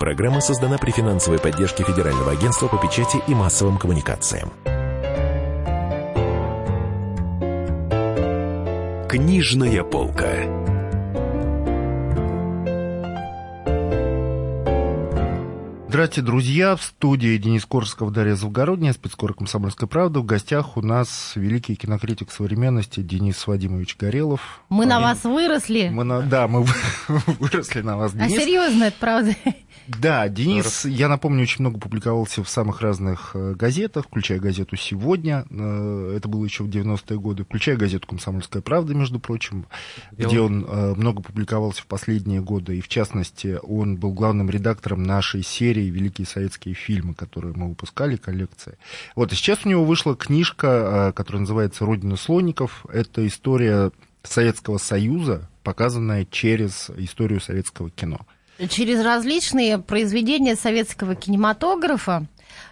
Программа создана при финансовой поддержке Федерального агентства по печати и массовым коммуникациям. Книжная полка. Здравствуйте, друзья. В студии Денис Корсков, Дарья Завгородняя, спецкор «Комсомольской правды». В гостях у нас великий кинокритик современности Денис Вадимович Горелов. Мы на вас выросли. Мы на... Да, мы выросли на вас, А Денис. серьезно, это правда? Да, Денис, я напомню, очень много публиковался в самых разных э, газетах, включая газету «Сегодня», э, это было еще в 90-е годы, включая газету «Комсомольская правда», между прочим, где он э, много публиковался в последние годы, и в частности, он был главным редактором нашей серии «Великие советские фильмы», которые мы выпускали, коллекции. Вот, сейчас у него вышла книжка, э, которая называется «Родина слоников». Это история Советского Союза, показанная через историю советского кино. Через различные произведения советского кинематографа.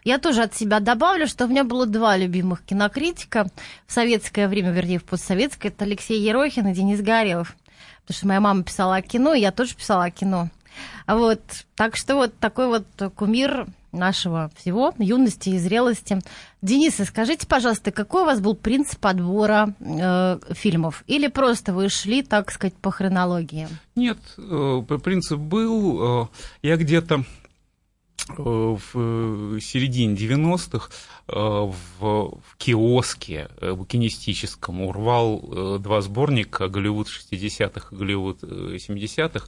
Я тоже от себя добавлю, что у меня было два любимых кинокритика в советское время, вернее, в постсоветское. Это Алексей Ерохин и Денис Горелов. Потому что моя мама писала о кино, и я тоже писала о кино. Вот. Так что вот такой вот кумир нашего всего, юности и зрелости. Денис, скажите, пожалуйста, какой у вас был принцип отбора э, фильмов? Или просто вы шли, так сказать, по хронологии? Нет, э, принцип был, э, я где-то э, в середине 90-х в, в киоске букинистическом урвал два сборника «Голливуд 60-х» и «Голливуд 70-х»,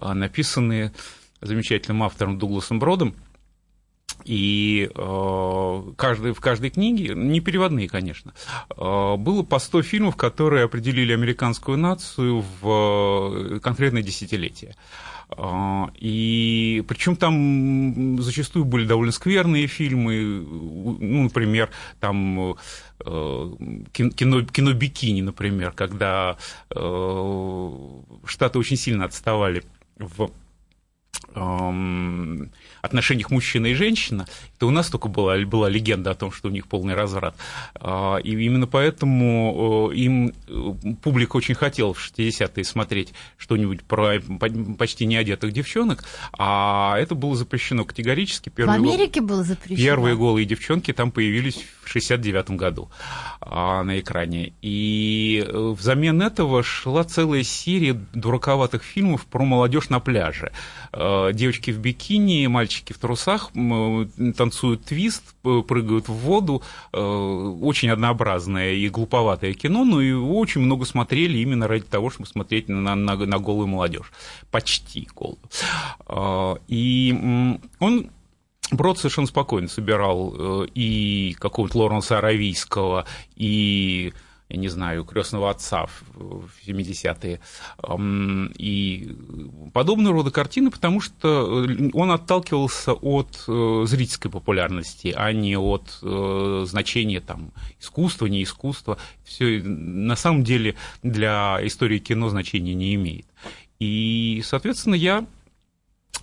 написанные замечательным автором Дугласом Бродом. И э, каждый, в каждой книге, не переводные, конечно, э, было по 100 фильмов, которые определили американскую нацию в конкретное десятилетие. Э, и причем там зачастую были довольно скверные фильмы, ну, например, там кино, кино «Бикини», например, когда Штаты очень сильно отставали в отношениях мужчина и женщина, это у нас только была, была легенда о том, что у них полный разврат. И именно поэтому им публика очень хотела в 60-е смотреть что-нибудь про почти неодетых девчонок, а это было запрещено категорически. Первые в Америке гол... было запрещено? Первые голые девчонки там появились в 69 году на экране. И взамен этого шла целая серия дураковатых фильмов про молодежь на пляже девочки в бикини, мальчики в трусах танцуют твист, прыгают в воду. Очень однообразное и глуповатое кино, но и очень много смотрели именно ради того, чтобы смотреть на, на, на голую молодежь. Почти голую. И он Брод совершенно спокойно собирал и какого-то Лоренса Аравийского, и я не знаю, крестного отца в 70-е и подобного рода картины, потому что он отталкивался от зрительской популярности, а не от значения там, искусства, не искусства. Все на самом деле для истории кино значения не имеет. И, соответственно, я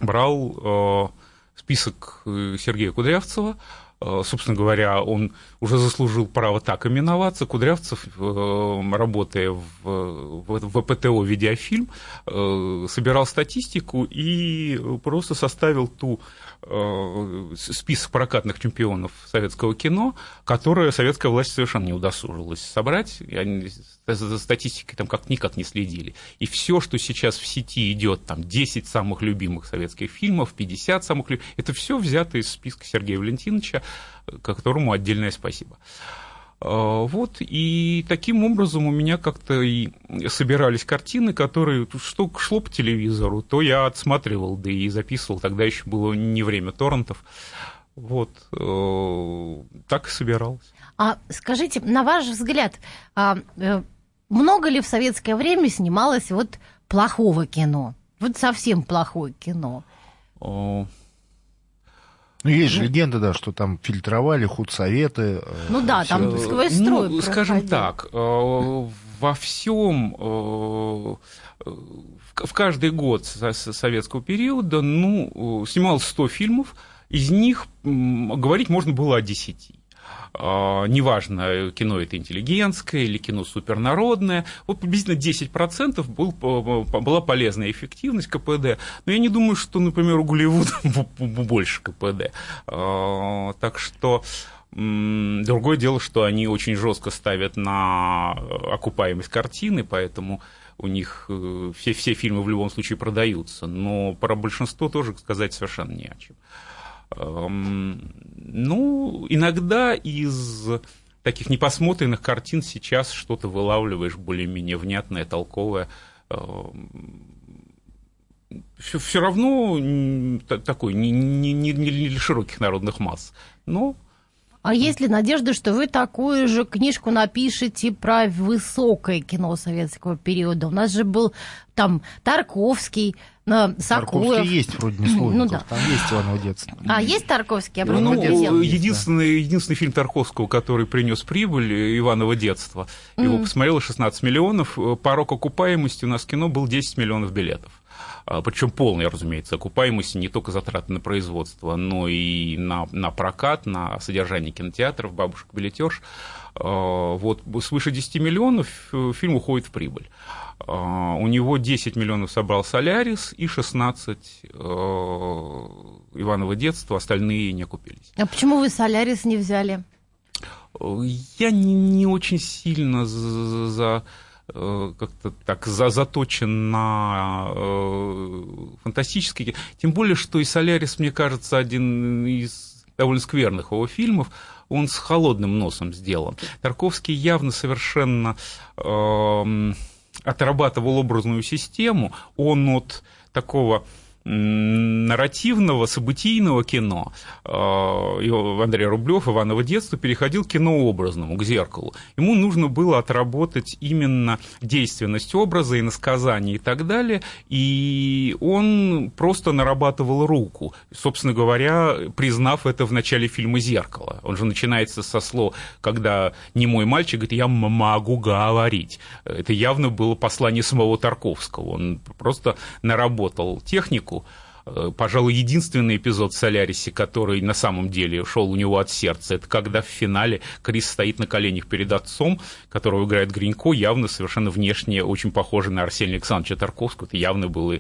брал список Сергея Кудрявцева, собственно говоря, он уже заслужил право так именоваться. Кудрявцев, работая в, в ПТО «Видеофильм», собирал статистику и просто составил ту список прокатных чемпионов советского кино, которые советская власть совершенно не удосужилась собрать. Они за статистикой там как никак не следили. И все, что сейчас в сети идет, там 10 самых любимых советских фильмов, 50 самых любимых, это все взято из списка Сергея Валентиновича, которому отдельное спасибо. Вот, и таким образом у меня как-то и собирались картины, которые, что шло по телевизору, то я отсматривал, да и записывал, тогда еще было не время торрентов. Вот, так и собиралось. А скажите, на ваш взгляд, много ли в советское время снималось вот плохого кино? Вот совсем плохое кино. Ну, есть же легенда, да, что там фильтровали худсоветы. Ну да, всё. там сквозь строй Ну, скажем так, во всем в каждый год советского периода, ну, снималось 100 фильмов, из них говорить можно было о 10. А, неважно, кино это интеллигентское или кино супернародное, вот приблизительно 10% был, была полезная эффективность КПД. Но я не думаю, что, например, у Голливуда больше КПД. А, так что другое дело, что они очень жестко ставят на окупаемость картины, поэтому у них э, все, все фильмы в любом случае продаются, но про большинство тоже сказать совершенно не о чем. Ну, иногда из таких непосмотренных картин сейчас что-то вылавливаешь более-менее внятное, толковое. Все, все равно такой, не, не, не для широких народных масс. Но а есть ли надежда, что вы такую же книжку напишете про высокое кино советского периода? У нас же был там Тарковский, Сакуев. Тарковский есть вроде не ну, да. там есть Иваново детство. А есть Тарковский? Я ну, ну, единственный, единственный фильм Тарковского, который принес прибыль, Иваново детство. Его mm. посмотрело 16 миллионов. Порог окупаемости у нас кино был 10 миллионов билетов. А, причем полной, разумеется, окупаемости не только затраты на производство, но и на, на прокат, на содержание кинотеатров, бабушек-билетерш. А, вот свыше 10 миллионов э, фильм уходит в прибыль. А, у него 10 миллионов собрал «Солярис» и 16 э, «Иваново детство», остальные не окупились. А почему вы «Солярис» не взяли? Я не, не очень сильно за, за как-то так за, заточен на э, фантастический. Тем более, что и «Солярис», мне кажется, один из довольно скверных его фильмов, он с холодным носом сделан. Тарковский явно совершенно э, отрабатывал образную систему, он от такого нарративного, событийного кино э, Андрей Рублев, Иваново детство, переходил к кинообразному, к зеркалу. Ему нужно было отработать именно действенность образа, иносказания и так далее, и он просто нарабатывал руку, собственно говоря, признав это в начале фильма «Зеркало». Он же начинается со слов, когда немой мальчик говорит «я могу говорить». Это явно было послание самого Тарковского. Он просто наработал технику, Э, пожалуй, единственный эпизод в «Солярисе», который на самом деле шел у него от сердца, это когда в финале Крис стоит на коленях перед отцом, которого играет Гринько, явно совершенно внешне очень похожий на Арсения Александровича Тарковского. Это явно было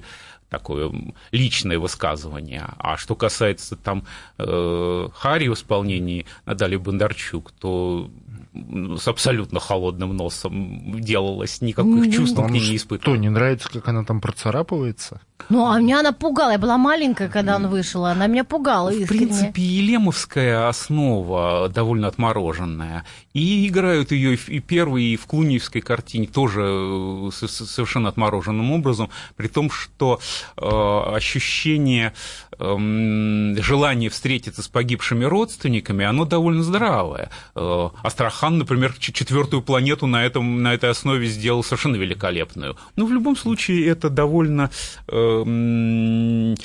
такое личное высказывание. А что касается там э, Хари в исполнении Надали Бондарчук, то с абсолютно холодным носом делалось, никаких чувств к ней не испытывала. Что, не нравится, как она там процарапывается? Ну, а меня она пугала. Я была маленькая, когда он вышел. Она меня пугала искренне. В принципе, Елемовская основа довольно отмороженная. И играют ее и первой, и в Клуневской картине тоже э, совершенно отмороженным образом. При том, что э, ощущение э, желания встретиться с погибшими родственниками, оно довольно здравое. Э, Астрахан, например, четвертую планету на, этом, на этой основе сделал совершенно великолепную. Но в любом случае это довольно... Э,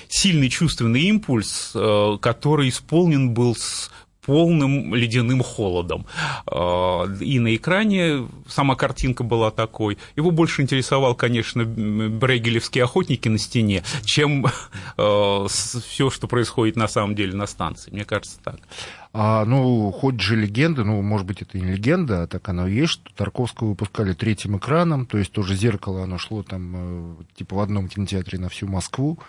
сильный чувственный импульс, э, который исполнен был с полным ледяным холодом. Э, и на экране сама картинка была такой. Его больше интересовал, конечно, брегелевские охотники на стене, чем э, все, что происходит на самом деле на станции. Мне кажется, так. А, ну, хоть же легенда, ну, может быть, это не легенда, а так оно и есть, что Тарковского выпускали третьим экраном, то есть тоже зеркало, оно шло там, э, типа, в одном кинотеатре на всю Москву,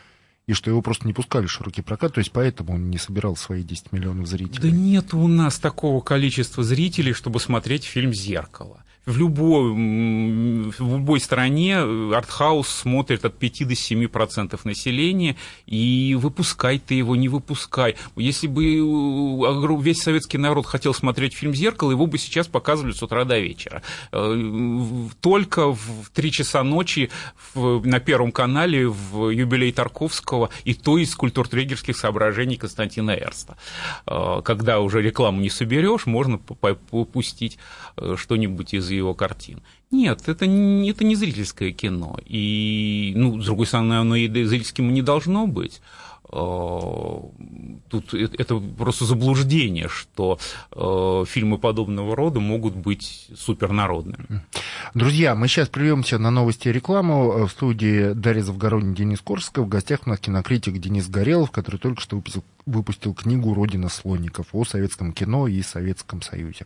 и что его просто не пускали в широкий прокат, то есть поэтому он не собирал свои 10 миллионов зрителей. Да нет у нас такого количества зрителей, чтобы смотреть фильм «Зеркало» в любой, в любой стране артхаус смотрит от 5 до 7 процентов населения, и выпускай ты его, не выпускай. Если бы э, весь советский народ хотел смотреть фильм «Зеркало», его бы сейчас показывали с утра до вечера. Э, только в 3 часа ночи на Первом канале в юбилей Тарковского, и то из культуртрегерских соображений Константина Эрста. Э, когда уже рекламу не соберешь, можно попустить что-нибудь из его картин. Нет, это не, это не зрительское кино. И, ну, с другой стороны, оно и зрительским не должно быть. тут это просто заблуждение, что фильмы подобного рода могут быть супернародными. Друзья, мы сейчас прервемся на новости и рекламу. В студии Дарья Завгородний, Денис Корсков. В гостях у нас кинокритик Денис Горелов, который только что выпустил, выпустил книгу «Родина слонников» о советском кино и Советском Союзе.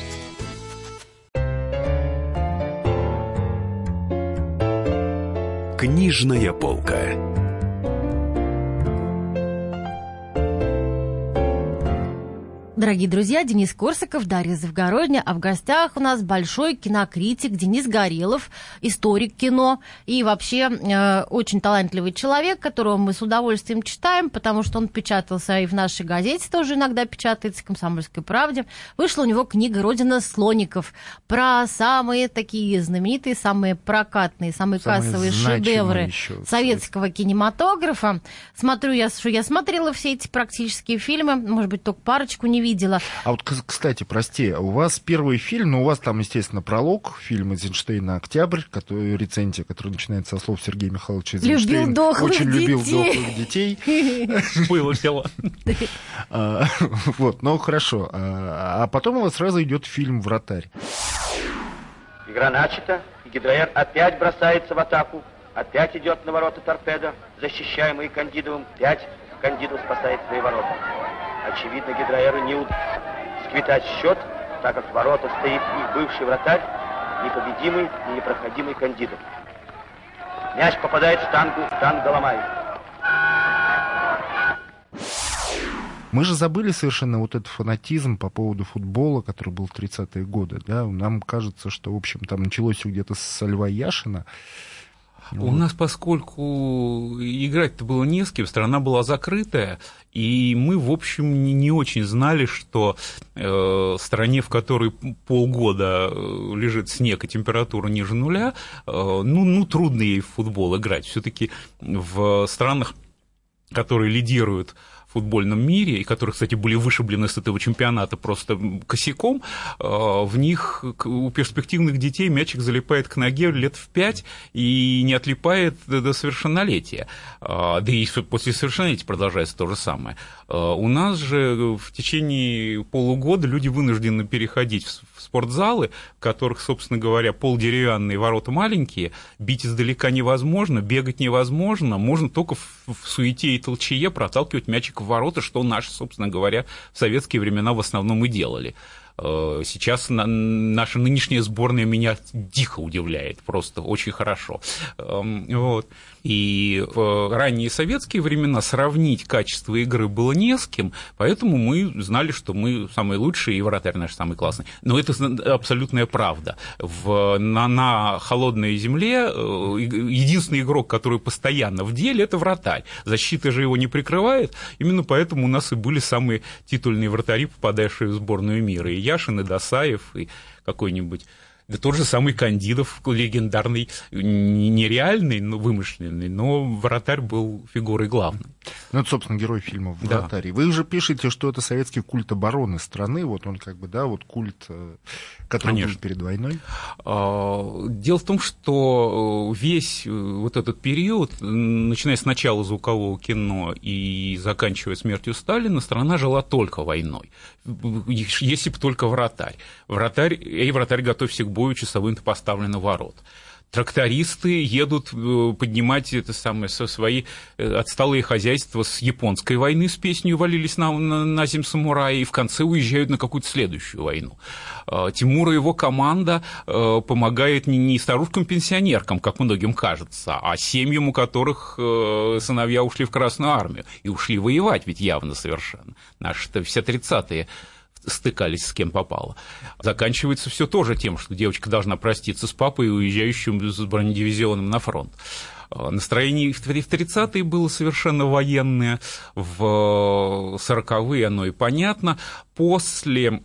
Книжная полка. Дорогие друзья, Денис Корсаков, Дарья Завгородня, а в гостях у нас большой кинокритик Денис Горелов, историк кино. И вообще э, очень талантливый человек, которого мы с удовольствием читаем, потому что он печатался и в нашей газете тоже иногда печатается, «Комсомольской правде». Вышла у него книга «Родина слоников» про самые такие знаменитые, самые прокатные, самые, самые кассовые шедевры еще, советского кинематографа. Смотрю я, что я смотрела все эти практические фильмы, может быть, только парочку не видела, видела. А вот, кстати, прости, у вас первый фильм, ну, у вас там, естественно, пролог фильма Эйзенштейна «Октябрь», который, рецензия, который начинается со слов Сергея Михайловича Эйзенштейна. Любил дохлых Очень детей. любил дохлых детей. Было дело. А, вот, ну, хорошо. А, а потом у вас сразу идет фильм «Вратарь». Игра начата, и Гидроер опять бросается в атаку. Опять идет на ворота торпеда, защищаемый Кандидовым. Пять Кандидов спасает свои ворота. Очевидно, гидроэру не удастся сквитать счет, так как в ворота стоит их бывший вратарь, непобедимый и непроходимый кандидат. Мяч попадает в штангу, штанга ломает. Мы же забыли совершенно вот этот фанатизм по поводу футбола, который был в 30-е годы. Да? Нам кажется, что, в общем, там началось все где-то с Льва Яшина. Вот. У нас, поскольку играть-то было не с кем, страна была закрытая, и мы, в общем, не, не очень знали, что э, стране, в которой полгода э, лежит снег и температура ниже нуля, э, ну, ну, трудно ей в футбол играть. Все-таки в странах, которые лидируют футбольном мире, и которые, кстати, были вышиблены с этого чемпионата просто косяком, э, в них у перспективных детей мячик залипает к ноге лет в пять и не отлипает до совершеннолетия. Э, да и после совершеннолетия продолжается то же самое. Э, у нас же в течение полугода люди вынуждены переходить в спортзалы, в которых, собственно говоря, полдеревянные ворота маленькие, бить издалека невозможно, бегать невозможно, можно только в суете и толчее проталкивать мячик в ворота, что наши, собственно говоря, в советские времена в основном и делали. Э, сейчас наша нынешняя сборная меня дико удивляет, просто очень хорошо. Эм, вот. И в ранние советские времена сравнить качество игры было не с кем, поэтому мы знали, что мы самые лучшие, и вратарь наш самый классный. Но это абсолютная правда. В, на, на холодной земле э, единственный игрок, который постоянно в деле, это вратарь. Защита же его не прикрывает, именно поэтому у нас и были самые титульные вратари, попадавшие в сборную мира. И Яшин, и Досаев, и какой-нибудь да тот же самый Кандидов, легендарный, нереальный, но вымышленный, но вратарь был фигурой главной. Ну, это, собственно, герой фильма «Вратарь». Да. Вы уже пишете, что это советский культ обороны страны, вот он как бы, да, вот культ, э, который Конечно. был перед войной. А, дело в том, что э, весь э, вот этот период, начиная с начала звукового кино и заканчивая смертью Сталина, страна жила только войной, если бы только вратарь. Вратарь, эй, вратарь, готовься к бою, часовым-то поставлено ворот. трактористы едут э, поднимать это самое, со свои э, отсталые хозяйства с японской войны с песней «Валились на, на, на зим самураи» и в конце уезжают на какую-то следующую войну. А, Тимур и его команда э, помогает не старушкам-пенсионеркам, как многим кажется, а семьям, у которых сыновья ушли в Красную Армию и ушли воевать, ведь явно совершенно. Наши-то все тридцатые стыкались с кем попало. Заканчивается все тоже тем, что девочка должна проститься с папой, уезжающим с бронедивизионом на фронт. Настроение в 30-е было совершенно военное, в 40-е оно и понятно. После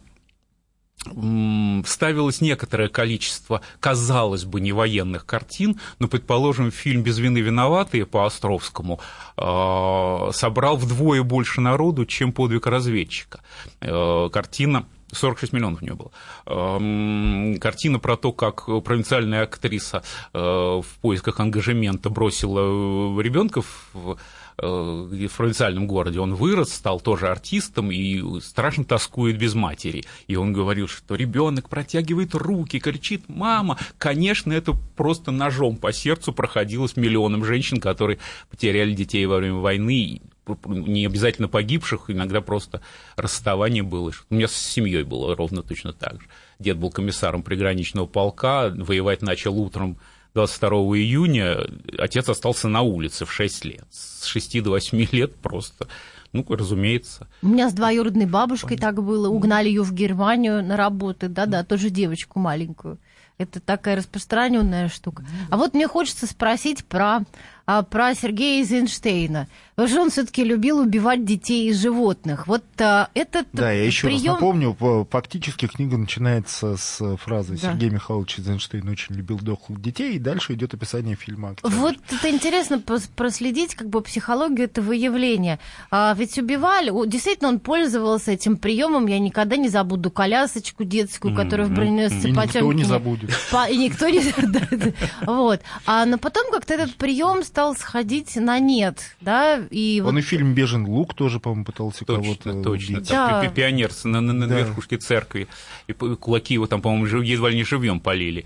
ставилось некоторое количество, казалось бы, невоенных картин, но, предположим, фильм «Без вины виноватые» по Островскому э, собрал вдвое больше народу, чем «Подвиг разведчика». Э, картина 46 миллионов у нее было. Эм, картина про то, как провинциальная актриса э, в поисках ангажемента бросила ребенка в Э, в провинциальном городе, он вырос, стал тоже артистом и страшно тоскует без матери. И он говорил, что ребенок протягивает руки, кричит «мама». Конечно, это просто ножом по сердцу проходилось миллионам женщин, которые потеряли детей во время войны, не обязательно погибших, иногда просто расставание было. У меня с семьей было ровно точно так же. Дед был комиссаром приграничного полка, воевать начал утром 22 июня отец остался на улице в 6 лет. С 6 до 8 лет просто, ну, разумеется. У меня с двоюродной бабушкой так было. Угнали ее в Германию на работы, да-да, тоже девочку маленькую. Это такая распространенная штука. А вот мне хочется спросить про а, про Сергея Эйзенштейна. Потому что он все-таки любил убивать детей и животных. Вот а, этот Да, я еще прием... раз напомню, фактически книга начинается с фразы да. Сергей Михайлович Эйзенштейн очень любил дохлых детей, и дальше идет описание фильма «Октябрь». Вот это интересно проследить как бы психологию этого явления. А, ведь убивали, действительно он пользовался этим приемом, я никогда не забуду колясочку детскую, которая в броненосце И никто не забудет. И никто не... Вот. А, но потом как-то этот прием стал сходить на нет, да, и Он вот... и фильм «Бежен лук» тоже, по-моему, пытался кого-то Точно, убить. Да. Там, пионер на, на, на да. верхушке церкви, и кулаки его там, по-моему, едва ли не живьем полили.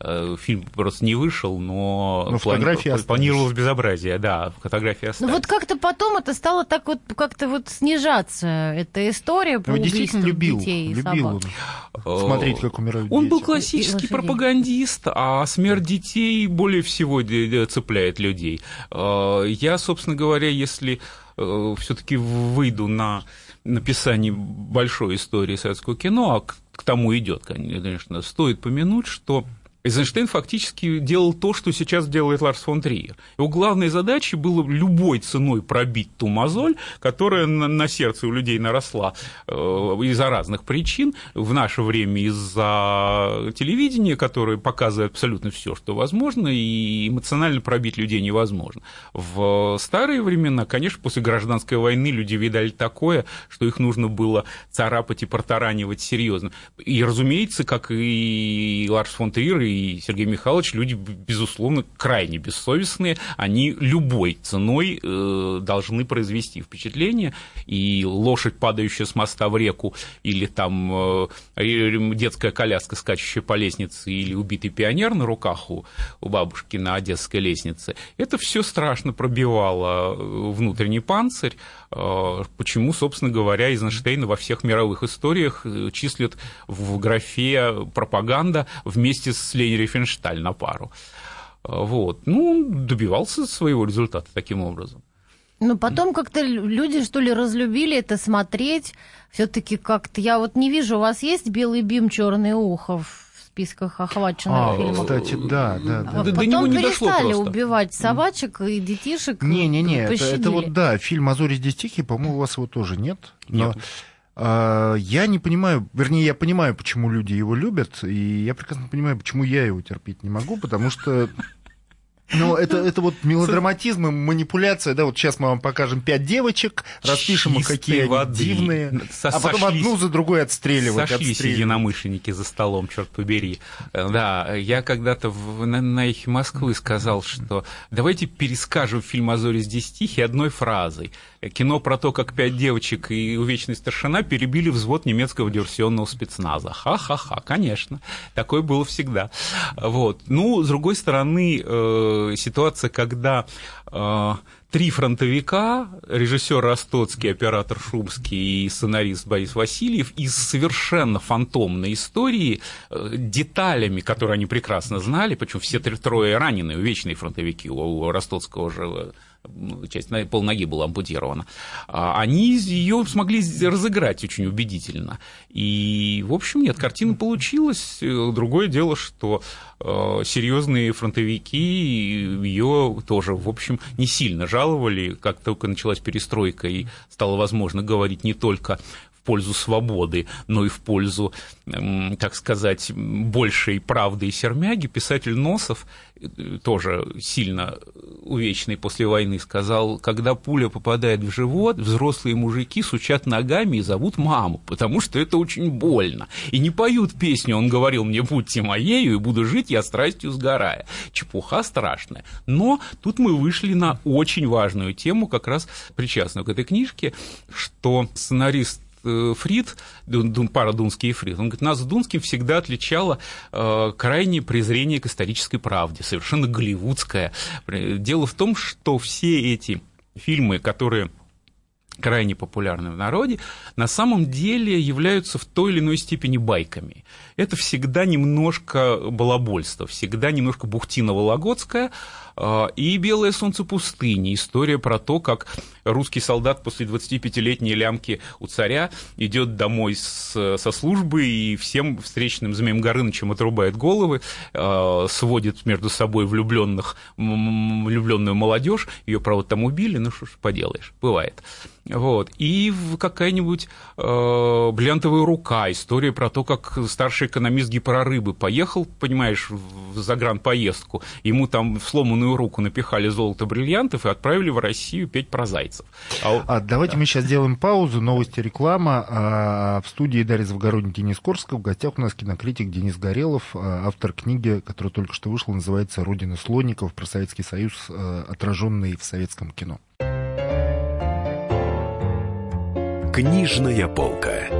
Э, фильм просто не вышел, но, но фотографии плани... планировалось безобразие, да, фотографии остались. Ну вот как-то потом это стало так вот как-то вот снижаться, эта история про ну, действительно любил, детей любил собак. он э, смотреть, как умирают Он дети. был классический пропагандист, а смерть детей более всего цепляет людей людей. Э, я, собственно говоря, если э, все-таки выйду на написание большой истории советского кино, а к тому идет, конечно, стоит помянуть, что Эйзенштейн фактически делал то, что сейчас делает Ларс фон Триер. Его главной задачей было любой ценой пробить ту мозоль, которая на, сердце у людей наросла э, из-за разных причин, в наше время из-за телевидения, которое показывает абсолютно все, что возможно, и эмоционально пробить людей невозможно. В старые времена, конечно, после гражданской войны люди видали такое, что их нужно было царапать и протаранивать серьезно. И, разумеется, как и Ларс фон Триер, Сергей Михайлович люди, безусловно, крайне бессовестные, они любой ценой э, должны произвести впечатление, и лошадь, падающая с моста в реку, или там э, детская коляска, скачущая по лестнице, или убитый пионер на руках у, у бабушки на одесской лестнице, это все страшно пробивало э, внутренний панцирь, почему, собственно говоря, Эйзенштейна во всех мировых историях числят в графе пропаганда вместе с Лени Рифеншталь на пару. Вот. Ну, добивался своего результата таким образом. Ну, потом как-то люди, что ли, разлюбили это смотреть. Все-таки как-то я вот не вижу, у вас есть белый бим, черный ухо в списках охваченных а, фильмов. Кстати, да, да, да. Потом до него не перестали убивать собачек и детишек. Не-не-не, это, это вот, да, фильм «Азори здесь тихий», по-моему, у вас его тоже нет. Но... Нет. А, я не понимаю, вернее, я понимаю, почему люди его любят, и я прекрасно понимаю, почему я его терпеть не могу, потому что Ну, это, это вот мелодраматизм и манипуляция, да, вот сейчас мы вам покажем пять девочек, распишем их, какие они дивные, Со а потом одну за другой отстреливать. Сошлись отстреливать. единомышленники за столом, черт побери. Да, я когда-то в, на, на их Москвы сказал, что давайте перескажем фильм «А зори здесь тихий» одной фразой. Кино про то, как пять девочек и увечный старшина перебили взвод немецкого диверсионного спецназа. Ха-ха-ха, конечно. Такое было всегда. Вот. Ну, с другой стороны, э, ситуация, когда э, три фронтовика, режиссер Ростоцкий, оператор Шумский и сценарист Борис Васильев, из совершенно фантомной истории, э, деталями, которые они прекрасно знали, причем все трое раненые, вечные фронтовики, у Ростоцкого же часть полноги была ампутирована, они ее смогли разыграть очень убедительно. И, в общем, нет, картина получилась. Другое дело, что э, серьезные фронтовики ее тоже, в общем, не сильно жаловали, как только началась перестройка и стало возможно говорить не только пользу свободы, но и в пользу, так сказать, большей правды и сермяги, писатель Носов, э, тоже сильно увечный после войны, сказал, когда пуля попадает в живот, взрослые мужики сучат ногами и зовут маму, потому что это очень больно. И не поют песню, он говорил мне, будьте моею, и буду жить я страстью сгорая. Чепуха страшная. Но тут мы вышли на очень важную тему, как раз причастную к этой книжке, что сценарист Фрид, пара Дунский и Фрид, он говорит, нас Дунским всегда отличало э, крайнее презрение к исторической правде, совершенно голливудское. Дело в том, что все эти фильмы, которые крайне популярны в народе, на самом деле являются в той или иной степени байками. Это всегда немножко балабольство, всегда немножко бухтино-вологодское, и «Белое солнце пустыни», история про то, как русский солдат после 25-летней лямки у царя идет домой с, со службы и всем встречным Змеем Горынычем отрубает головы, а, сводит между собой влюбленных, влюбленную молодежь, ее, правда, там убили, ну что ж поделаешь, бывает. Вот. И какая-нибудь э, бриллиантовая рука, история про то, как старший экономист гиперорыбы поехал, понимаешь, в загранпоездку, ему там в сломанную руку напихали золото бриллиантов и отправили в Россию петь про зайцев. А, а давайте да. мы сейчас сделаем паузу, новости, реклама. А, в студии Дарья Завгородний, Денис Корсков, в гостях у нас кинокритик Денис Горелов, а, автор книги, которая только что вышла, называется «Родина слоников. Про Советский Союз, а, отраженный в советском кино». Книжная полка.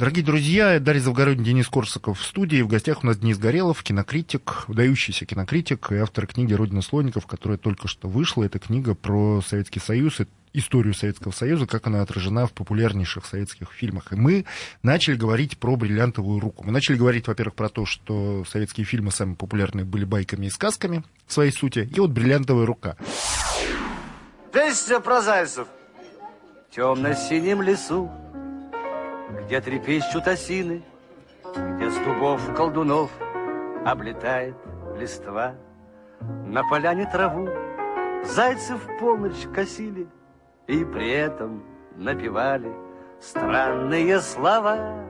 Дорогие друзья, Дарья Завгородний, Денис Корсаков в студии. В гостях у нас Денис Горелов, кинокритик, выдающийся кинокритик и автор книги «Родина слоников», которая только что вышла. Это книга про Советский Союз и историю Советского Союза, как она отражена в популярнейших советских фильмах. И мы начали говорить про «Бриллиантовую руку». Мы начали говорить, во-первых, про то, что советские фильмы самые популярные были байками и сказками в своей сути. И вот «Бриллиантовая рука». Песня про зайцев. В темно-синем лесу где трепещут осины, Где с дубов колдунов Облетает листва. На поляне траву Зайцы в полночь косили И при этом напевали Странные слова.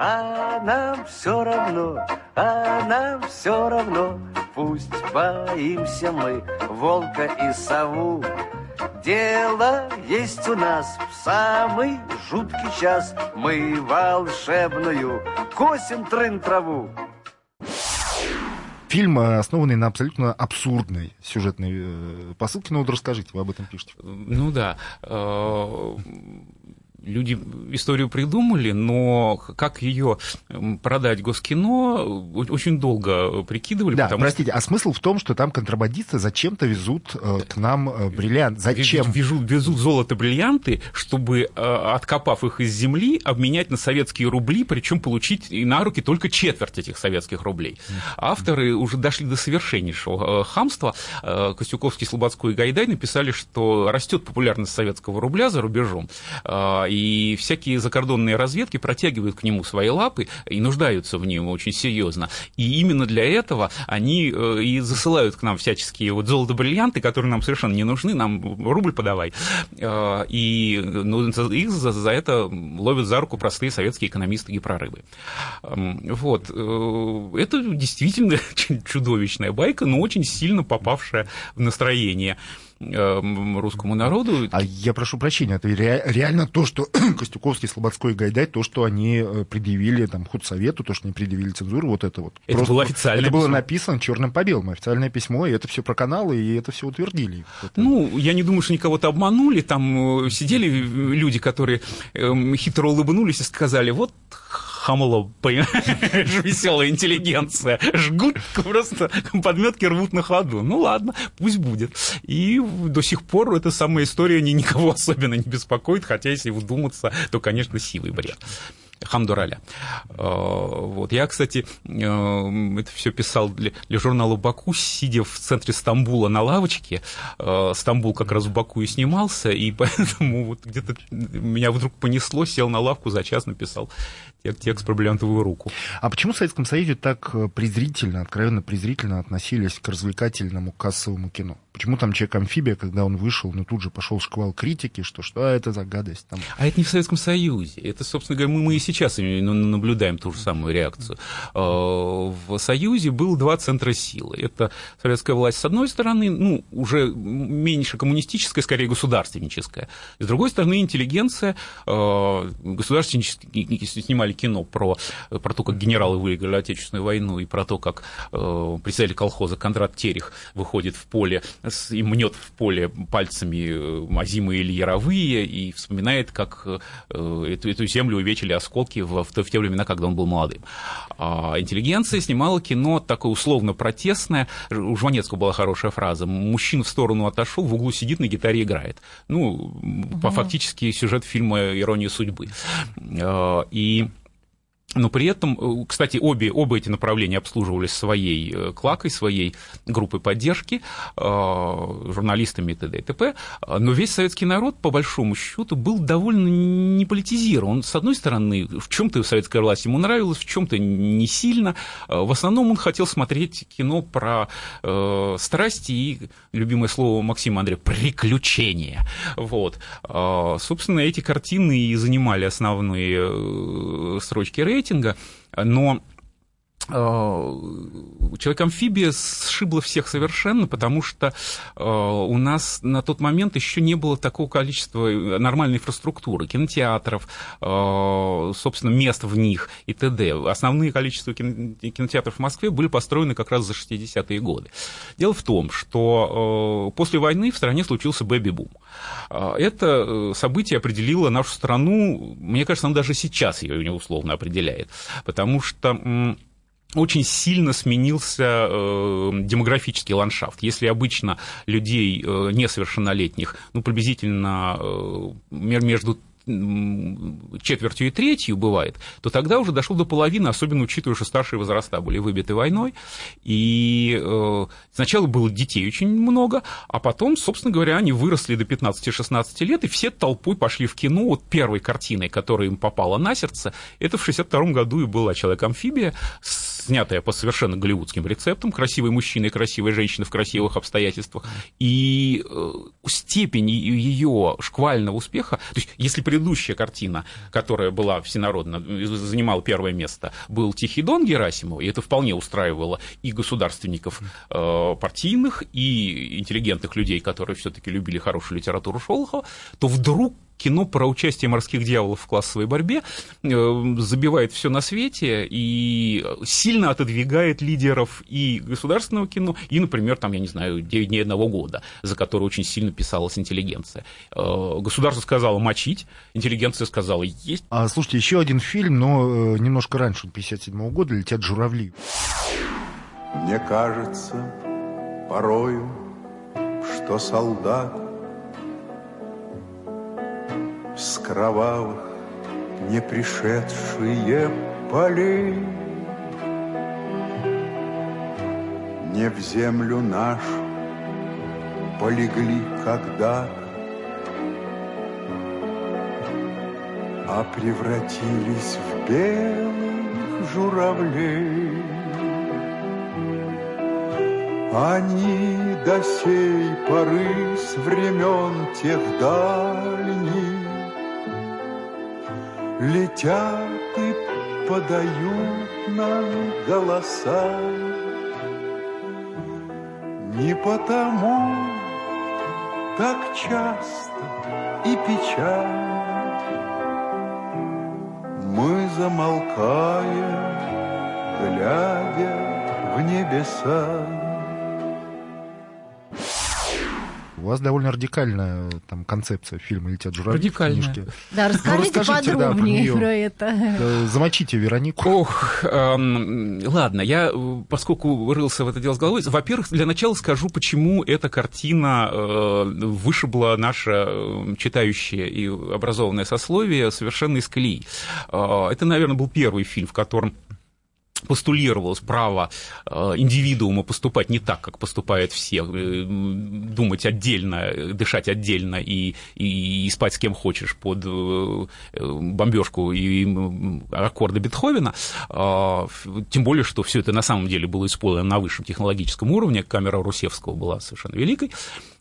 А нам все равно, а нам все равно, Пусть боимся мы волка и сову, Дело есть у нас в самый жуткий час. Мы волшебную косим трын траву. Фильм, э, основанный на абсолютно абсурдной сюжетной э, посылке. Ну вот расскажите, вы об этом пишете. Ну да. Э, люди историю придумали, но как ее продать Госкино, очень долго прикидывали. Да, простите, что... а смысл в том, что там контрабандисты зачем-то везут э, к нам э, бриллиант. Зачем? Везут, везут золото-бриллианты, чтобы, э, откопав их из земли, обменять на советские рубли, причем получить и на руки только четверть этих советских рублей. Авторы уже дошли до совершеннейшего хамства. Костюковский, Слободской и Гайдай написали, что растет популярность советского рубля за рубежом, и всякие закордонные разведки протягивают к нему свои лапы и нуждаются в нем очень серьезно. И именно для этого они э, и засылают к нам всяческие вот золото-бриллианты, которые нам совершенно не нужны, нам рубль подавай. Э, и ну, их за, за это ловят за руку простые советские экономисты и прорывы. Эм, вот. Э, это действительно чудовищная байка, но очень сильно попавшая в настроение. Эм, русскому народу. А я прошу прощения, это ре- реально то, что Костюковский, Слободской и Гайдай, то, что они э, предъявили там худсовету, то, что они предъявили цензуру, вот это вот. Это Просто, было официальное Это было написано черным по белому, официальное письмо, и это все про каналы, и это все утвердили. Это... Ну, я не думаю, что никого-то обманули, там э, сидели люди, которые э, хитро улыбнулись и сказали, вот хамло, понимаешь, веселая интеллигенция. Жгут просто подметки рвут на ходу. Ну ладно, пусть будет. И до сих пор эта самая история никого особенно не беспокоит, хотя если вдуматься, то, конечно, сивый бред. Хамдураля. Э, вот. Я, кстати, э, это все писал для, для журнала «Баку», сидя в центре Стамбула на лавочке. Э, Стамбул как раз в Баку и снимался, и поэтому вот где-то меня вдруг понесло, сел на лавку, за час написал текст про бриллиантовую руку. А почему в Советском Союзе так презрительно, откровенно презрительно относились к развлекательному кассовому кино? Почему там человек-амфибия, когда он вышел, ну тут же пошел шквал критики, что что а это за гадость там. А это не в Советском Союзе. Это, собственно говоря, мы, мы и сейчас наблюдаем ту же самую реакцию. А, в Союзе было два центра силы. Это советская власть с одной стороны, ну, уже меньше коммунистическая, скорее государственническая. С другой стороны, интеллигенция. А, государственнические снимали кино про, про то, как генералы выиграли Отечественную войну, и про то, как а, председатель колхоза Кондрат Терех выходит в поле и мнет в поле пальцами озимые или яровые, и вспоминает, как э, эту, эту землю увечили осколки в, в, в те времена, когда он был молодым. А интеллигенция снимала кино такое условно протестное. У Жванецкого была хорошая фраза. Мужчина в сторону отошел, в углу сидит, на гитаре играет. Ну, угу. по фактически сюжет фильма «Ирония судьбы». А, и но при этом, э, кстати, обе, оба эти направления обслуживались своей э, клакой, своей группой поддержки, э, журналистами и т.д. и т.п. Но весь советский народ, по большому счету, был довольно не политизирован. С одной стороны, в чем-то советская власть ему нравилась, в чем-то не сильно. В основном он хотел смотреть кино про страсти и, любимое слово Максима Андрея, приключения. Вот. Собственно, эти картины и занимали основные строчки рейтинга рейтинга, но Человек-амфибия сшибла всех совершенно, потому что э, у нас на тот момент еще не было такого количества нормальной инфраструктуры, кинотеатров, э, собственно, мест в них и т.д. Основные количество кинотеатров в Москве были построены как раз за 60-е годы. Дело в том, что после войны в стране случился бэби-бум. Это событие определило нашу страну, мне кажется, оно даже сейчас ее условно определяет, потому что очень сильно сменился э, демографический ландшафт. Если обычно людей э, несовершеннолетних, ну, приблизительно э, между четвертью и третью бывает, то тогда уже дошло до половины, особенно учитывая, что старшие возраста были выбиты войной. И э, сначала было детей очень много, а потом, собственно говоря, они выросли до 15-16 лет, и все толпой пошли в кино. Вот первой картиной, которая им попала на сердце, это в 62 году и была «Человек-амфибия», снятая по совершенно голливудским рецептам, красивый мужчина и красивая женщина в красивых обстоятельствах. И э, степень ее шквального успеха, то есть если предыдущая картина, которая была всенародно, занимала первое место, был «Тихий дон» Герасимова, и это вполне устраивало и государственников э, партийных, и интеллигентных людей, которые все таки любили хорошую литературу Шолохова, то вдруг кино про участие морских дьяволов в классовой борьбе, э, забивает все на свете и сильно отодвигает лидеров и государственного кино, и, например, там, я не знаю, «9 дней одного года», за который очень сильно писалась интеллигенция. Э, государство сказало мочить, интеллигенция сказала есть. А, слушайте, еще один фильм, но э, немножко раньше, 57 года, «Летят журавли». Мне кажется порою, что солдат с кровавых не пришедшие полей не в землю нашу полегли когда а превратились в белых журавлей. Они до сей поры с времен тех дальних Летят и подают нам голоса. Не потому так часто и печально. Мы замолкаем, глядя в небеса вас довольно радикальная там концепция фильма «Летят журавли» Радикальная. в книжке. Да, расскажите, Ну, расскажите, да, про подробнее неё. про это. Э, Замочите Веронику. Ох, эм, ладно, я, э, поскольку рылся в это дело с головой, во-первых, для начала скажу, почему эта картина э, вышибла наше э, читающее и образованное сословие совершенно из колеи. Э, это, наверное, был первый фильм, в котором постулировалось право э, индивидуума поступать не так, как поступают все, э, думать отдельно, э, дышать отдельно и, и, и спать с кем хочешь под бомбежку и аккорды Бетховена, А, тем более, что все это на самом деле было исполнено на высшем технологическом уровне, камера Русевского была совершенно великой,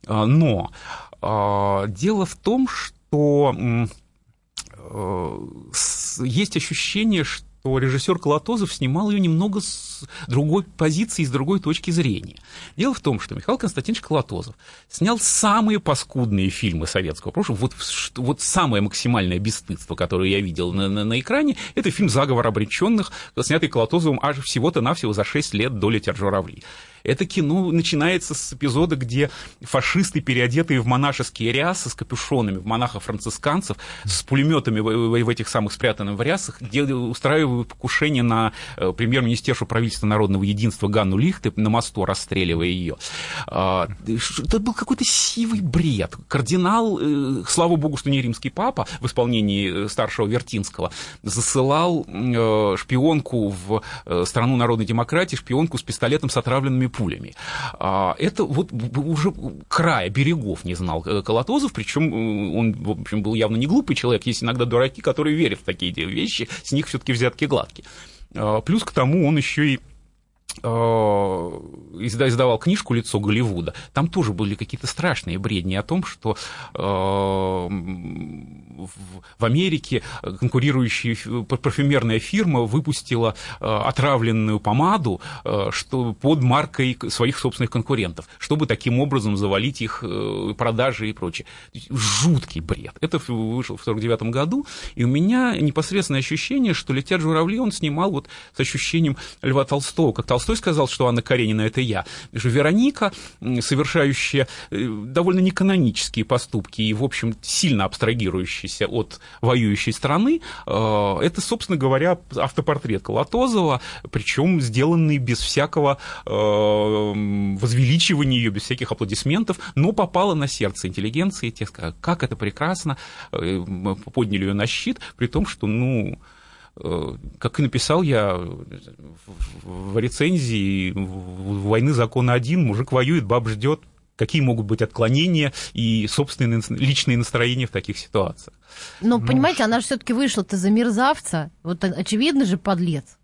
А, но а, дело в том, что э, есть ощущение, что режиссер Колотозов снимал ее немного с другой позиции, с другой точки зрения. Дело в том, что Михаил Константинович Колотозов снял самые паскудные фильмы советского прошлого. Вот, что- вот самое максимальное бесстыдство, которое я видел на, на- на экране, это фильм «Заговор обреченных», снятый Колотозовым аж всего-то навсего за 6 лет до «Летят журавли». Это кино начинается с эпизода, где фашисты, переодетые в монашеские рясы, с капюшонами, в монахов-францисканцев, с пулеметами в, в- этих самых спрятанных в рясах, устраивают покушение на э, премьер-министершу правительства народного единства Ганну Лихте на мосту, расстреливая ее. А, Это был какой-то сивый бред. Кардинал, э, слава богу, что не римский папа в исполнении э, старшего Вертинского, засылал шпионку в страну народной демократии, шпионку с пистолетом с отравленными пулями. А, Это вот уже края, берегов не знал э, Колотозов, причем э, он, в общем, был явно не глупый человек, есть иногда дураки, которые верят в такие вещи, с них все-таки взятки гладкие. А, Плюс к тому он еще и издавал книжку «Лицо Голливуда», там тоже были какие-то страшные бредни о том, что э, в Америке конкурирующая фи- парфюмерная фирма выпустила э, отравленную помаду э, что, под маркой своих собственных конкурентов, чтобы таким образом завалить их э, продажи и прочее. Жуткий бред. Это вышло в 1949 году, и у меня непосредственное ощущение, что «Летят журавли» он снимал вот с ощущением Льва Толстого. Как Толстой сказал, что Анна Каренина – это я. Же Вероника, совершающая э, довольно неканонические поступки и, в общем, сильно абстрагирующаяся от воюющей страны, э, это, собственно говоря, автопортрет Колотозова, причем сделанный без всякого э, возвеличивания ее, без всяких аплодисментов, но попала на сердце интеллигенции, те сказали, как это прекрасно, подняли ее на щит, при том, что, ну, как и написал я в- рецензии, «Войны закона один», мужик воюет, баб ждет, какие могут быть отклонения и собственные личные настроения в таких ситуациях. Но, понимаете, она же все-таки вышла-то за мерзавца. Вот очевидно же подлец.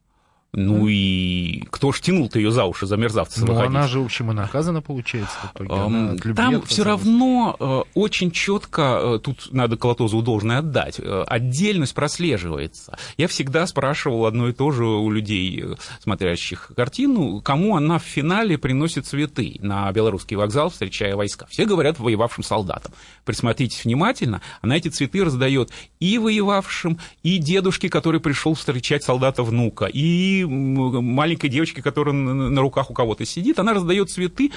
Ну и кто ж тянул-то ее за уши, за мерзавца Ну, она же, в общем, и наказана, получается, в итоге. Она Там все равно э, очень четко, э, тут надо Колотозову должное отдать, э, отдельность прослеживается. Я всегда спрашивал одно и то же у людей, смотрящих картину, кому она в финале приносит цветы на белорусский вокзал, встречая войска. Все говорят воевавшим солдатам. Присмотритесь внимательно, она эти цветы раздает и воевавшим, и дедушке, который пришел встречать солдата внука, и маленькой девочке, которая на руках у кого-то сидит, она раздает цветы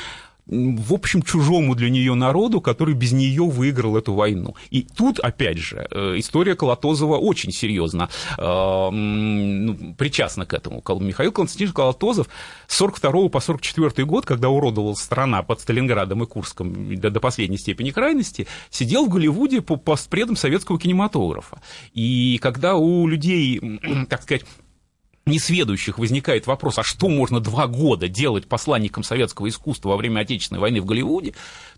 в общем, чужому для нее народу, который без нее выиграл эту войну. И тут, опять же, э, история Колотозова очень серьезно э, ну, причастна к этому. Михаил Константинович Колотозов с 42 по 44 год, когда уродовалась страна под Сталинградом и Курском до, до последней степени крайности, сидел в Голливуде по постпредом советского кинематографа. И когда у людей, так сказать, несведущих возникает вопрос, а что можно два года делать посланником советского искусства во время Отечественной войны в Голливуде,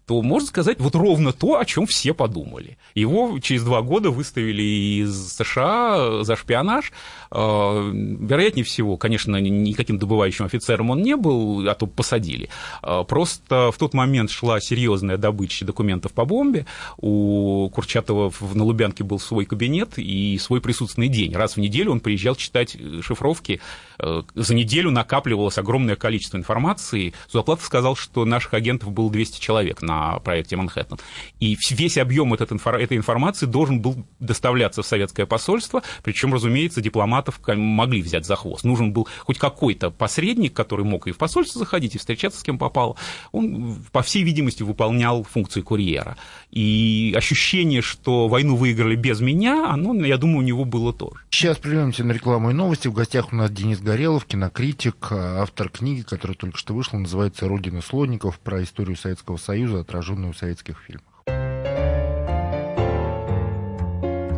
то можно сказать вот ровно то, о чем все подумали. Его через два года выставили из США за шпионаж. Э, Вероятнее всего, конечно, никаким добывающим офицером он не был, а то посадили. Э, Просто в тот момент шла серьезная добыча документов по бомбе. У Курчатова на Лубянке был свой кабинет и свой присутственный день. Раз в неделю он приезжал читать э, шифровки. Э, За неделю накапливалось огромное количество информации. Зуаплатов сказал, что наших агентов было 200 человек на проекте «Манхэттен». И весь объем этот этой информации должен был доставляться в советское посольство, причем, разумеется, дипломатов могли взять за хвост. Нужен был хоть какой-то посредник, который мог и в посольство заходить, и встречаться с кем попало. Он, по всей видимости, выполнял функции курьера. И ощущение, что войну выиграли без меня, оно, я думаю, у него было тоже. Сейчас прервемся на рекламу и новости. В гостях у нас Денис Горелов, кинокритик, автор книги, которая только что вышла, называется «Родина слонников» про историю Советского Союза, отраженную в советских фильмах.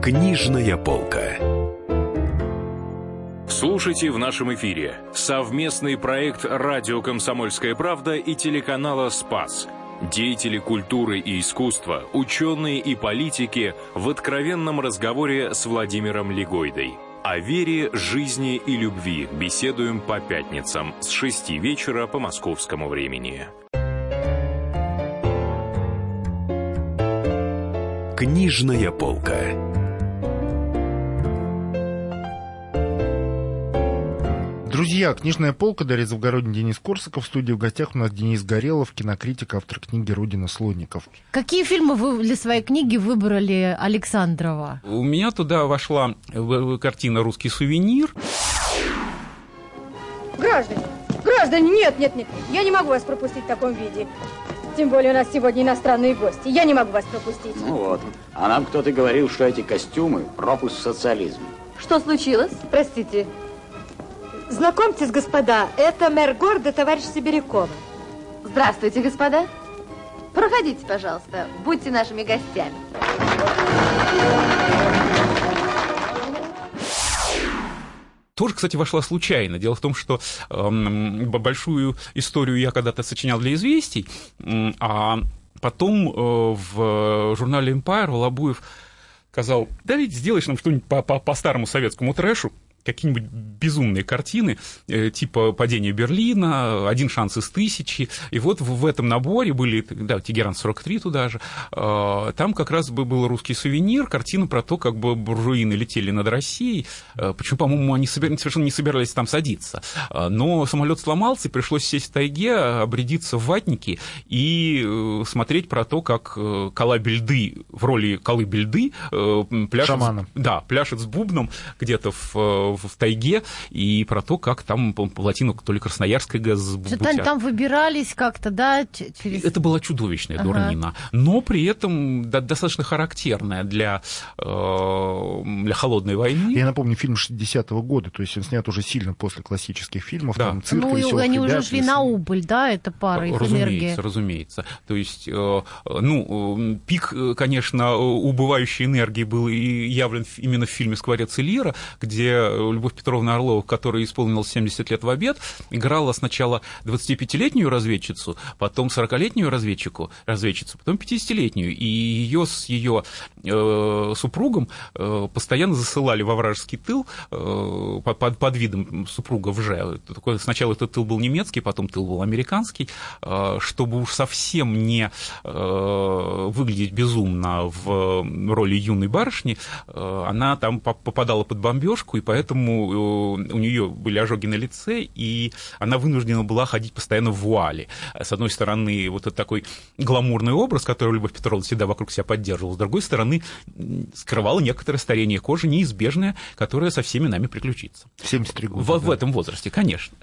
Книжная полка. Слушайте в нашем эфире совместный проект «Радио Комсомольская правда» и телеканала «Спас». Деятели культуры и искусства, ученые и политики в откровенном разговоре с Владимиром Легойдой. О вере, жизни и любви беседуем по пятницам с 6 вечера по московскому времени. Книжная полка. Друзья, книжная полка, Дарья Завгородний, Денис Корсаков. В студии в гостях у нас Денис Горелов, кинокритик, автор книги «Родина слонников». Какие фильмы вы для своей книги выбрали Александрова? У меня туда вошла в- в картина «Русский сувенир». Граждане, граждане, нет, нет, нет, я не могу вас пропустить в таком виде. Тем более у нас сегодня иностранные гости. Я не могу вас пропустить. Ну вот. А нам кто-то говорил, что эти костюмы – пропуск в социализм. Что случилось? Простите. Знакомьтесь, господа, это мэр города, товарищ Сибирякова. Здравствуйте, господа. Проходите, пожалуйста. Будьте нашими гостями. Тоже, кстати, вошла случайно. Дело в том, что б- большую историю я когда-то сочинял для «Известий», а потом э, в журнале Empire Лобуев сказал, да ведь сделаешь нам что-нибудь по, по, по старому советскому трэшу, какие-нибудь безумные картины, э, типа «Падение Берлина», «Один шанс из тысячи». И вот в, этом наборе были, да, «Тегеран 43» туда же, э, там как раз бы был русский сувенир, картина про то, как бы буржуины летели над Россией, э, причем, по-моему, они совершенно не собирались там садиться. Но самолет сломался, и пришлось сесть в тайге, обрядиться в ватники и смотреть про то, как Кала Бельды в роли Калы Бельды пляшет, Шамана. да, пляшет с бубном где-то в, в, в тайге, и про то, как там по плотину то ли Красноярская газ они там выбирались как-то, да, через... это была чудовищная Ага. дурнина, но при этом да, достаточно характерная для, э, для холодной войны. Я напомню, фильм 60-го года, то есть он снят уже сильно после классических фильмов, Да. там цирк, Ну, и «Веселых они уже ребят», шли леса. на убыль, да, это пара, их энергия. Разумеется, разумеется. То есть, э, ну, э, пик, конечно, убывающей энергии был и явлен именно в фильме «Скворец и Лира», где Любовь Петровна Орлова, которая исполнилась 70 лет в обед, играла сначала 25-летнюю разведчицу, потом 40-летнюю разведчику, разведчицу, потом 50-летнюю. И ее с ее э, супругом э, постоянно засылали во вражеский тыл э, под, под видом супруга в Ж. Сначала этот тыл был немецкий, потом тыл был американский, э, чтобы уж совсем не э, выглядеть безумно в роли юной барышни, э, она там попадала под бомбежку, и поэтому э, у нее были ожоги на лице, и она вынуждена была ходить постоянно в вуале. С одной стороны, вот этот такой гламурный образ, который Любовь Петровна всегда вокруг себя поддерживала, с другой стороны, скрывала некоторое старение кожи, неизбежное, которое со всеми нами приключится. 73 года. В, да. в этом возрасте, конечно.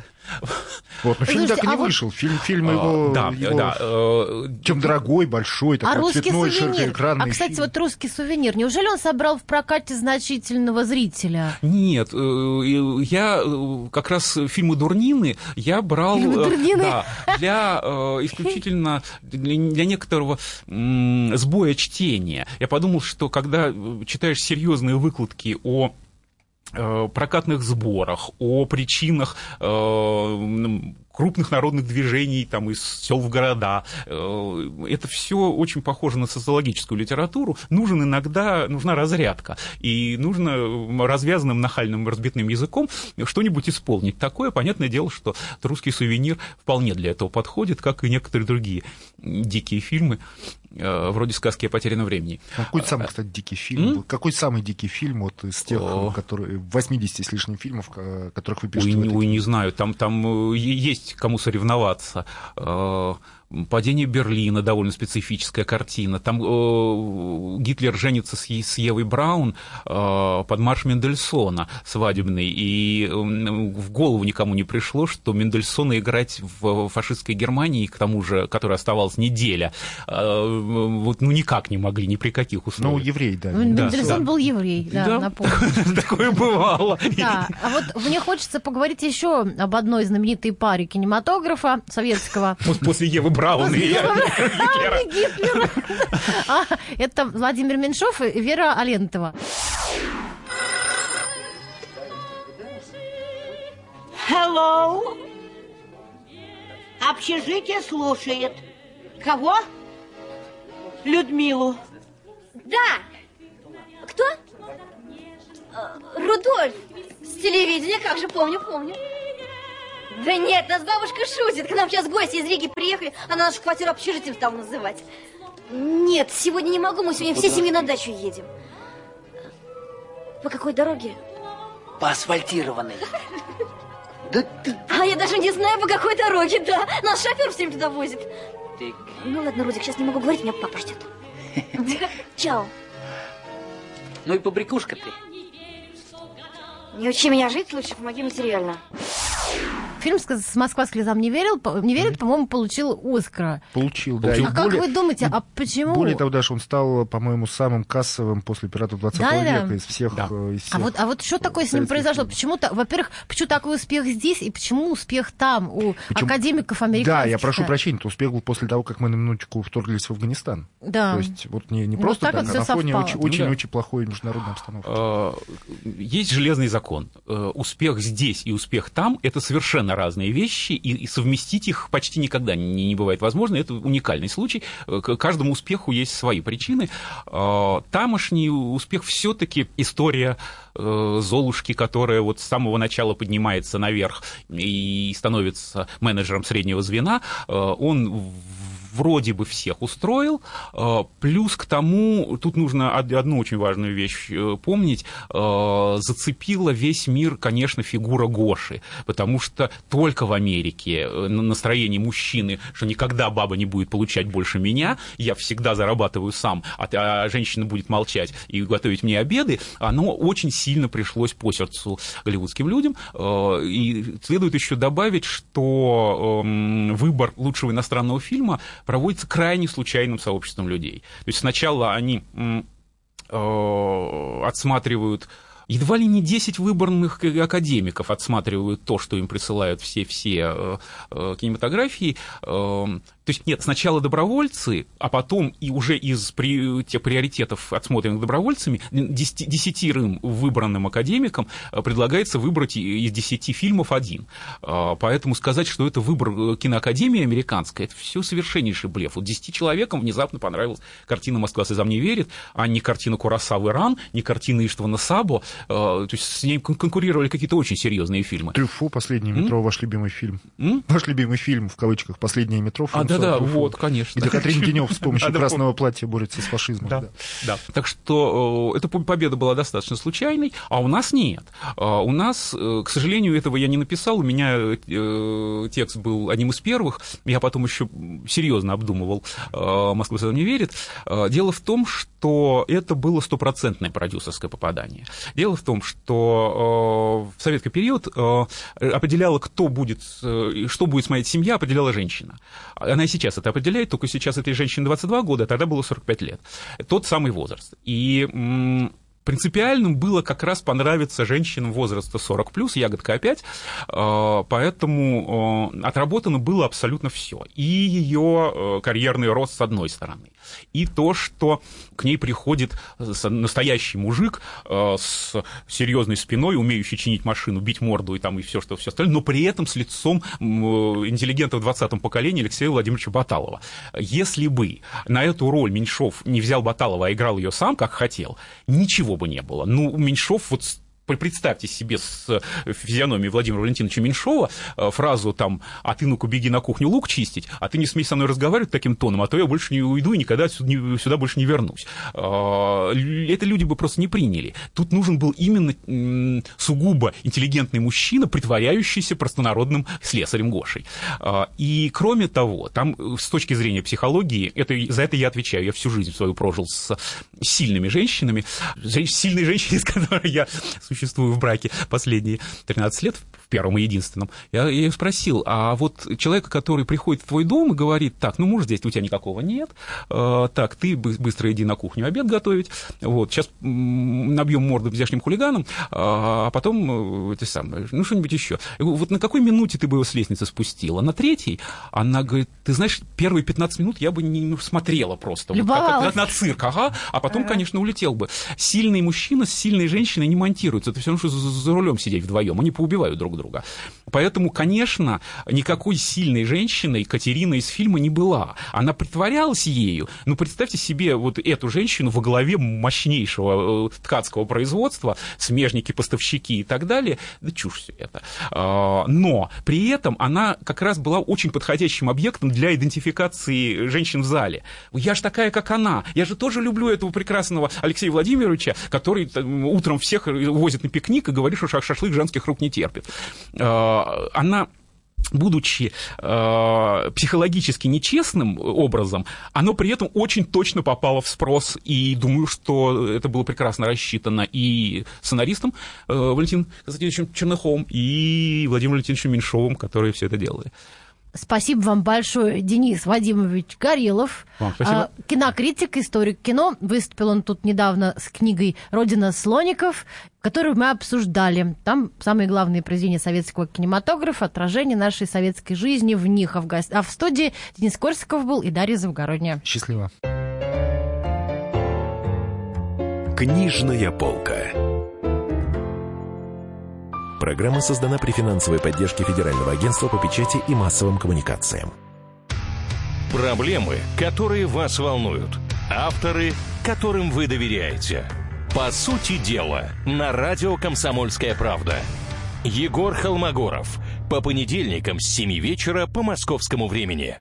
Вот, но фильм Слушайте, так и не а вышел. Фильм, фильм его, да, его да, э, чем дорогой, большой, такой а русский цветной, сувенир. широкоэкранный А, кстати, фильм. вот русский сувенир, неужели он собрал в прокате значительного зрителя? Нет, э, я э, как раз фильмы Дурнины я брал да, для исключительно для некоторого сбоя чтения. Я подумал, что когда читаешь серьезные выкладки о прокатных сборах, о причинах э, крупных народных движений там, из сел в города. Э, это все очень похоже на социологическую литературу. Нужен иногда, нужна разрядка. И нужно развязанным нахальным разбитным языком что-нибудь исполнить. Такое, понятное дело, что русский сувенир вполне для этого подходит, как и некоторые другие дикие фильмы. Э, вроде сказки о потерянном времени. А какой самый, кстати, дикий фильм был? Какой самый дикий фильм вот из тех, которые 80 с лишним фильмов, которых вы пишете? Ой, ой не знаю, там, там э, есть кому соревноваться. Падение Берлина довольно специфическая картина. Там э, Гитлер женится с, с Евой Браун э, под марш Мендельсона свадебный, и э, в голову никому не пришло, что Мендельсона играть в фашистской Германии, к тому же, которая оставалась неделя, э, вот ну никак не могли, ни при каких условиях. Ну, еврей, да. Ну, Мендельсон да. был еврей, да, да. напомню. Такое бывало. Да, а вот мне хочется поговорить еще об одной знаменитой паре кинематографа советского. После Евы Браун и Гитлера. А, это Владимир Меньшов и Вера Алентова. Hello. Общежитие слушает. Кого? Людмилу. Да. Кто? Рудольф. С телевидения, как же помню, помню. Да нет, нас бабушка шутит. К нам сейчас гости из Риги приехали, она нашу квартиру общежитием стала называть. Нет, сегодня не могу, мы сегодня Куда? все семьи на дачу едем. По какой дороге? По асфальтированной. Да ты... А я даже не знаю, по какой дороге, да. Нас шофер всем туда возит. Ты... Ну ладно, Рудик, сейчас не могу говорить, меня папа ждет. Чао. Ну и побрякушка ты. Не учи меня жить, лучше помоги материально. Фильм с «Москва слезам не, верил, не верит», по-моему, получил Оскара. Получил, да. А как вы думаете, а почему... Более того, даже он стал, по-моему, самым кассовым после «Пиратов 20 да, века» да. из всех... Да. Э, из а всех а, вот, а вот что такое с ним произошло? Почему-то, во-первых, почему такой успех здесь, и почему успех там, у почему? академиков американских? Да, я прошу прощения, то успех был после того, как мы на минуточку вторглись в Афганистан. Да. То есть вот не, не просто вот так, так вот а на фоне очень-очень ну, да. плохой международной обстановки. А, есть железный закон. Э, успех здесь и успех там – это совершенно разные вещи, и, совместить их почти никогда не, не бывает возможно. Это уникальный случай. Э, к каждому успеху есть свои причины. А, тамошний успех все-таки история э, Золушки, которая вот с самого начала поднимается наверх и становится менеджером среднего звена. Э, он вроде бы всех устроил. Э, плюс к тому, тут нужно одну очень важную вещь э, помнить, э, зацепила весь мир, конечно, фигура Гоши, потому что только в Америке настроение мужчины, что никогда баба не будет получать больше меня, я всегда зарабатываю сам, а, а женщина будет молчать и готовить мне обеды, оно очень сильно пришлось по сердцу голливудским людям. И следует еще добавить, что эм, выбор лучшего иностранного фильма проводится крайне случайным сообществом людей. То есть сначала они э, отсматривают Едва ли не 10 выборных академиков отсматривают то, что им присылают все-все кинематографии. То есть нет, сначала добровольцы, а потом и уже из при, тех приоритетов, отсмотренных добровольцами, десятерым выбранным академикам предлагается выбрать из десяти фильмов один. Поэтому сказать, что это выбор киноакадемии американской, это все совершеннейший блеф. Вот десяти человекам внезапно понравилась картина «Москва слезам не верит», а не картина Курасавы «Ран», не картина Иштвана Сабо. То есть с ней конкурировали какие-то очень серьезные фильмы. «Трюфо», «Последнее метро», М? ваш любимый фильм. М? Ваш любимый фильм, в кавычках, «Последнее метро». А, да, да, вот, конечно. Где Катрин Денев с помощью красного платья борется с фашизмом. Да, да. Так что эта победа была достаточно случайной, а у нас нет. А у нас, э, к сожалению, этого я не написал, у меня э, текст был одним из первых, я потом еще серьезно обдумывал э, «Москва не верит». Дело в том, что это было стопроцентное продюсерское попадание. Дело в том, что в советский период определяло, кто будет, что будет смотреть семья, определяла женщина. Она и сейчас это определяет, только сейчас этой женщине 22 года, а тогда было 45 лет. Тот самый возраст. И принципиальным было как раз понравиться женщинам возраста 40 плюс, ягодка опять, поэтому отработано было абсолютно все. И ее э, карьерный рост с одной стороны, и то, что к ней приходит настоящий мужик э, с серьезной спиной, умеющий чинить машину, бить морду и там и все, что все остальное, но при этом с лицом интеллигента в 20-м поколении Алексея Владимировича Баталова. Если бы на эту роль Меньшов не взял Баталова, а играл ее сам, как хотел, ничего бы не было. Ну, Меньшов вот представьте себе с э, физиономией Владимира Валентиновича Меньшова э, фразу там «а ты ну-ка беги на кухню лук чистить, а ты не смей со мной разговаривать таким тоном, а то я больше не уйду и никогда сюда, больше не вернусь». А, это люди бы просто не приняли. Тут нужен был именно сугубо интеллигентный мужчина, притворяющийся простонародным слесарем Гошей. И кроме того, там э, с точки зрения психологии, это, за это я отвечаю, я всю жизнь свою прожил с сильными женщинами, сильной женщиной, с которой я существую в браке последние 13 лет, в первом и единственном, я, ее спросил, а вот человека, который приходит в твой дом и говорит, так, ну муж здесь у тебя никакого нет, э, так, ты быстро иди на кухню обед готовить, вот, сейчас набьем морду здешним хулиганам, а потом, э, это самое, ну что-нибудь еще. Вот на какой минуте ты бы его с лестницы спустила? На третьей? Она говорит, ты знаешь, первые 15 минут я бы не смотрела просто. Вот, как, как, на цирк, ага, а потом, конечно, улетел бы. Сильный мужчина с сильной женщиной не монтируется. Это все равно, что за рулем сидеть вдвоем. Они поубивают друг друга. Поэтому, конечно, никакой сильной женщины Екатерина из фильма не была. Она притворялась ею. Но представьте себе вот эту женщину во главе мощнейшего э, ткацкого производства, смежники, поставщики и так далее. Да чушь все это. А, но при этом она как раз была очень подходящим объектом для идентификации женщин в зале. Я же такая, как она. Я же тоже люблю этого прекрасного Алексея Владимировича, который утром всех увозит на пикник и говорит, что шашлык женских рук не терпит. А, она будучи э, психологически нечестным образом, оно при этом очень точно попало в спрос, и думаю, что это было прекрасно рассчитано и сценаристом э, Валентином Константиновичем Черныховым, и Владимиром Валентиновичем Меньшовым, которые все это делали. Спасибо вам большое, Денис Вадимович Горелов. Вам спасибо. А, кинокритик, историк кино. Выступил он тут недавно с книгой «Родина слоников», которую мы обсуждали. Там самые главные произведения советского кинематографа, отражение нашей советской жизни в них. А в, го... а в студии Денис Корсаков был и Дарья Завгородняя. Счастливо. Книжная полка. Программа создана при финансовой поддержке Федерального агентства по печати и массовым коммуникациям. Проблемы, которые вас волнуют. Авторы, которым вы доверяете. По сути дела, на радио «Комсомольская правда». Егор Холмогоров. По понедельникам с 7 вечера по московскому времени.